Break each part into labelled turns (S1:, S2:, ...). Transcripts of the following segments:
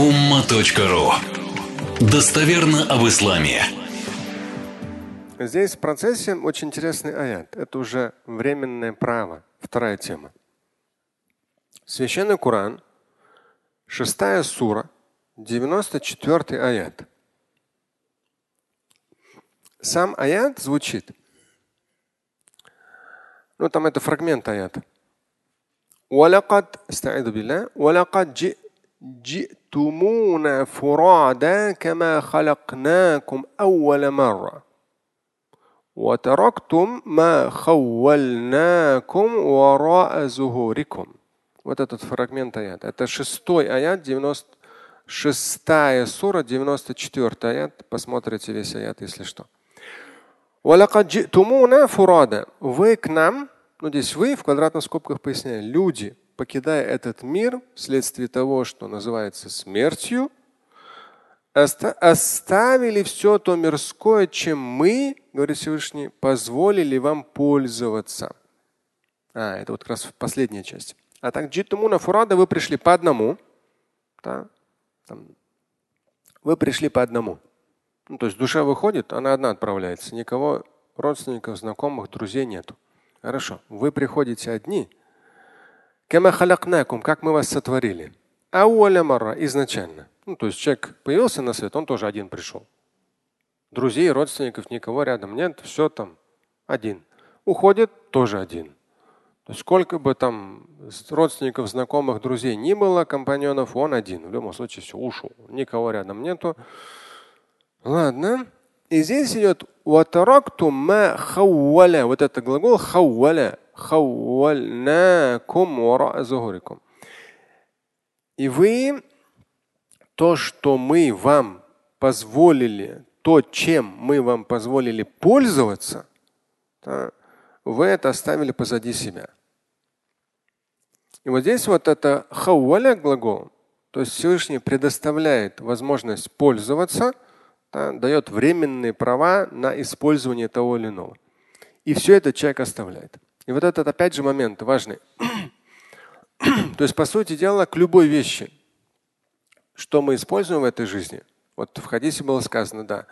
S1: umma.ru Достоверно об исламе.
S2: Здесь в процессе очень интересный аят. Это уже временное право. Вторая тема. Священный Коран, шестая сура, 94 аят. Сам аят звучит. Ну, там это фрагмент аята. ولقد استعيذ بالله ولقد جئتمونا فرادا كما خلقناكم أول مرة وتركتم ما خولناكم وراء ظهوركم Вот этот фрагмент аят. Это шестой аят, 90, шестая сура, 94 аят. Посмотрите весь аят, если что. Вы к нам ну, здесь вы в квадратных скобках поясняю, люди, покидая этот мир вследствие того, что называется смертью, оставили все то мирское, чем мы, говорит Всевышний, позволили вам пользоваться. А, это вот как раз последняя часть. А так джитумуна фурада вы пришли по одному. Да? Там, вы пришли по одному. Ну, то есть душа выходит, она одна отправляется. Никого родственников, знакомых, друзей нету. Хорошо. Вы приходите одни. Как мы вас сотворили. Изначально. Ну, то есть человек появился на свет, он тоже один пришел. Друзей, родственников, никого рядом нет, все там один. Уходит тоже один. То есть сколько бы там родственников, знакомых, друзей ни было, компаньонов, он один. В любом случае все, ушел. Никого рядом нету. Ладно. И здесь идет вот это глагол хауаля. И вы то, что мы вам позволили, то, чем мы вам позволили пользоваться, да, вы это оставили позади себя. И вот здесь вот это хауаля глагол, то есть Всевышний предоставляет возможность пользоваться – да, дает временные права на использование того или иного. И все это человек оставляет. И вот этот опять же момент важный. То есть, по сути дела, к любой вещи, что мы используем в этой жизни, вот в хадисе было сказано, да,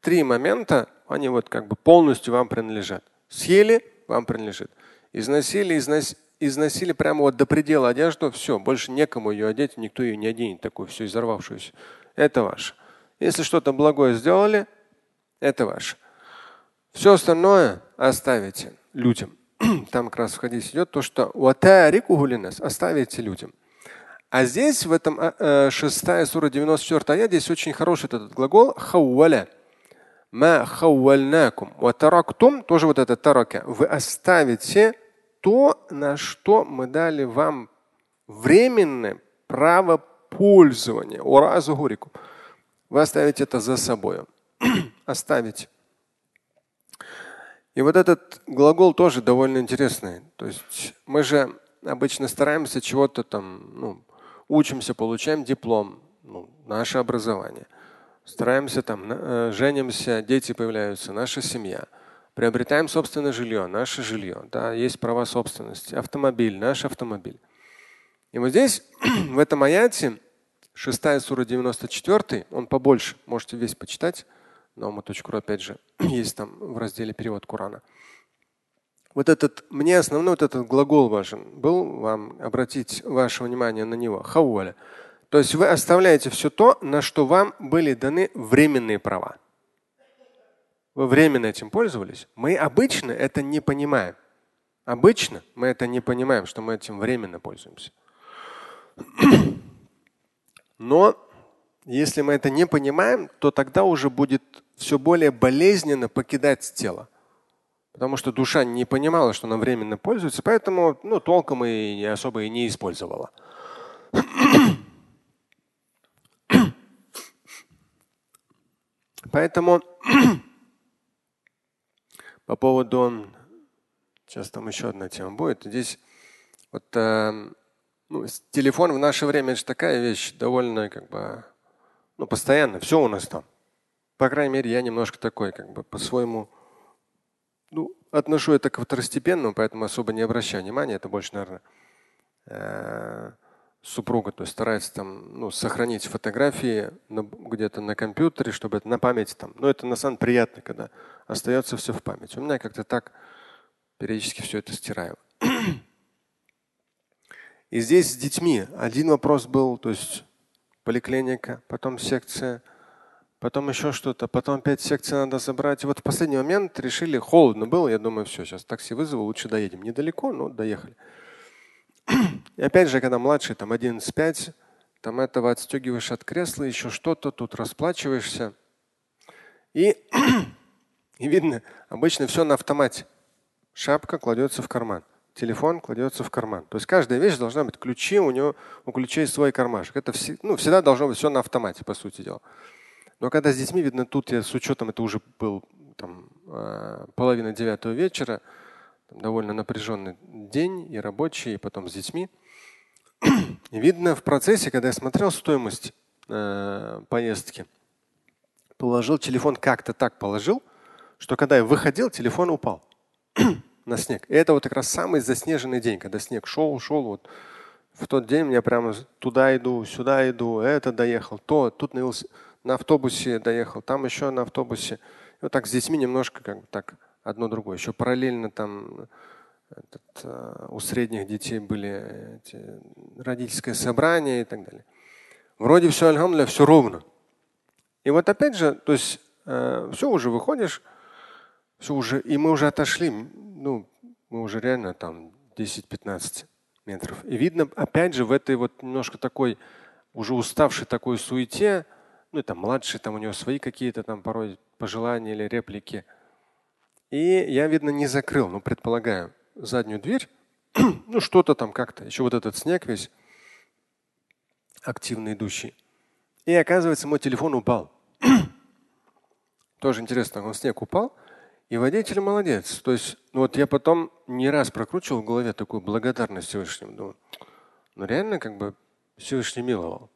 S2: три момента, они вот как бы полностью вам принадлежат. Съели, вам принадлежит. Износили, износ, износили прямо вот до предела одежду, все, больше некому ее одеть, никто ее не оденет, такую все изорвавшуюся. Это ваше. Если что-то благое сделали, это ваше. Все остальное оставите людям. Там как раз в хадисе идет то, что оставите людям. А здесь в этом э, э шестая сура 94 аят, здесь очень хороший этот глагол хауаля. Ма хауальнакум. Ватарактум, тоже вот это тарака. Вы оставите то, на что мы дали вам временное право пользования. Уразу гурикум. Вы оставите это за собой. Оставить. И вот этот глагол тоже довольно интересный. То есть мы же обычно стараемся чего-то там, ну, учимся, получаем диплом, ну, наше образование. Стараемся там, э, женимся, дети появляются, наша семья. Приобретаем собственное жилье, наше жилье. Да, есть права собственности. Автомобиль, наш автомобиль. И вот здесь, в этом аяте, Шестая сура 94, он побольше, можете весь почитать. Ума.ру опять же есть там в разделе перевод Корана. Вот этот, мне основной вот этот глагол важен был вам обратить ваше внимание на него. Хауаля. То есть вы оставляете все то, на что вам были даны временные права. Вы временно этим пользовались. Мы обычно это не понимаем. Обычно мы это не понимаем, что мы этим временно пользуемся. Но если мы это не понимаем, то тогда уже будет все более болезненно покидать тело. Потому что душа не понимала, что она временно пользуется, поэтому ну, толком и особо и не использовала. Поэтому по поводу, сейчас там еще одна тема будет. Здесь вот э, ну, телефон в наше время это же такая вещь довольно как бы ну, постоянно. Все у нас там. По крайней мере, я немножко такой, как бы по-своему ну, отношу это к второстепенному, поэтому особо не обращаю внимания. Это больше, наверное, э, супруга, то есть старается там, ну, сохранить фотографии где-то на компьютере, чтобы это на память там. Но это на самом деле приятно, когда остается все в памяти. У меня как-то так периодически все это стираю. И здесь с детьми один вопрос был, то есть поликлиника, потом секция, потом еще что-то, потом опять секция надо забрать. Вот в последний момент решили, холодно было, я думаю, все, сейчас такси вызову, лучше доедем. Недалеко, но доехали. И опять же, когда младший, там 11-5, там этого отстегиваешь от кресла, еще что-то, тут расплачиваешься. И, и видно, обычно все на автомате. Шапка кладется в карман, телефон кладется в карман. То есть каждая вещь должна быть ключи, у него у ключей свой кармашек. Это все, ну, всегда должно быть все на автомате, по сути дела. Но когда с детьми, видно, тут я с учетом, это уже был там, а, половина девятого вечера, довольно напряженный день и рабочий, и потом с детьми. И видно в процессе, когда я смотрел стоимость э, поездки, положил телефон как-то так положил, что когда я выходил, телефон упал на снег. И это вот как раз самый заснеженный день, когда снег шел, шел. Вот в тот день я прямо туда иду, сюда иду, это доехал, то, тут на, на автобусе доехал, там еще на автобусе. И вот так с детьми немножко как бы так одно другое. Еще параллельно там этот, uh, у средних детей были эти, родительское собрание и так далее. Вроде все, альхамдуля, все ровно. И вот опять же, то есть uh, все уже выходишь, все уже, и мы уже отошли, ну, мы уже реально там 10-15 метров. И видно, опять же, в этой вот немножко такой, уже уставшей такой суете, ну, там младший, там у него свои какие-то там порой пожелания или реплики – и я, видно, не закрыл, ну, предполагаю, заднюю дверь. ну, что-то там как-то. Еще вот этот снег весь активно идущий. И оказывается, мой телефон упал. Тоже интересно, он снег упал. И водитель молодец. То есть, ну вот я потом не раз прокручивал в голове такую благодарность Всевышнему. Думаю, ну реально как бы Всевышний миловал.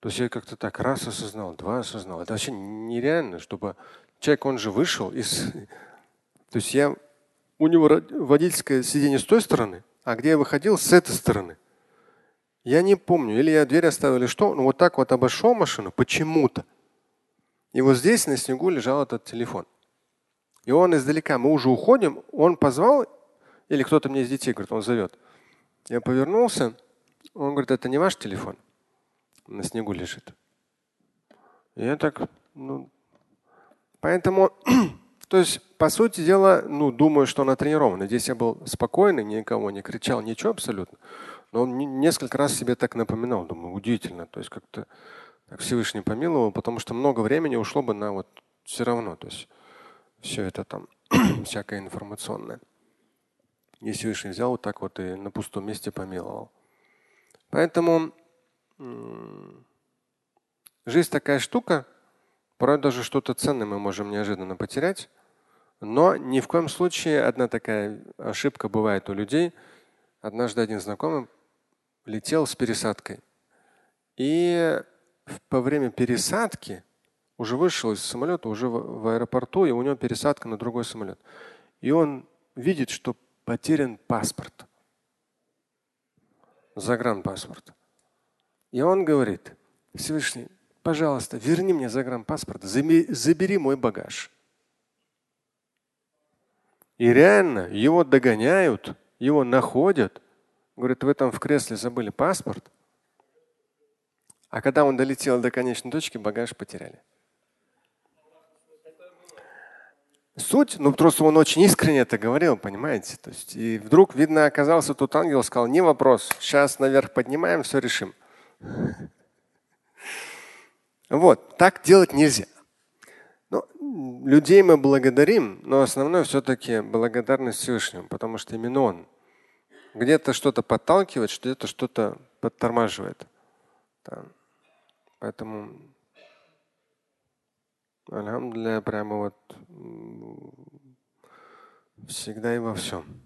S2: То есть я как-то так раз осознал, два осознал. Это вообще нереально, чтобы человек, он же вышел из то есть я у него водительское сиденье с той стороны, а где я выходил с этой стороны. Я не помню, или я дверь оставил, или что, но вот так вот обошел машину почему-то. И вот здесь на снегу лежал этот телефон. И он издалека, мы уже уходим, он позвал, или кто-то мне из детей говорит, он зовет. Я повернулся, он говорит, это не ваш телефон, на снегу лежит. Я так, ну, поэтому То есть, по сути дела, ну, думаю, что она тренирована. Здесь я был спокойный, никого не кричал, ничего абсолютно. Но он несколько раз себе так напоминал. Думаю, удивительно. То есть как-то так Всевышний помиловал, потому что много времени ушло бы на вот все равно. То есть все это там всякое информационное. И Всевышний взял вот так вот и на пустом месте помиловал. Поэтому жизнь такая штука, Порой даже что-то ценное мы можем неожиданно потерять. Но ни в коем случае одна такая ошибка бывает у людей. Однажды один знакомый летел с пересадкой. И во время пересадки уже вышел из самолета, уже в аэропорту, и у него пересадка на другой самолет. И он видит, что потерян паспорт. Загранпаспорт. И он говорит, Всевышний, пожалуйста, верни мне загранпаспорт, забери мой багаж. И реально его догоняют, его находят. Говорят, вы там в кресле забыли паспорт. А когда он долетел до конечной точки, багаж потеряли. Суть, ну просто он очень искренне это говорил, понимаете? То есть, и вдруг, видно, оказался тут ангел, сказал, не вопрос, сейчас наверх поднимаем, все решим. Вот, так делать нельзя. Но людей мы благодарим, но основное все-таки благодарность Всевышнему, потому что именно Он где-то что-то подталкивает, где-то что-то подтормаживает. Да. Поэтому, Альхамдулillah, прямо вот всегда и во всем.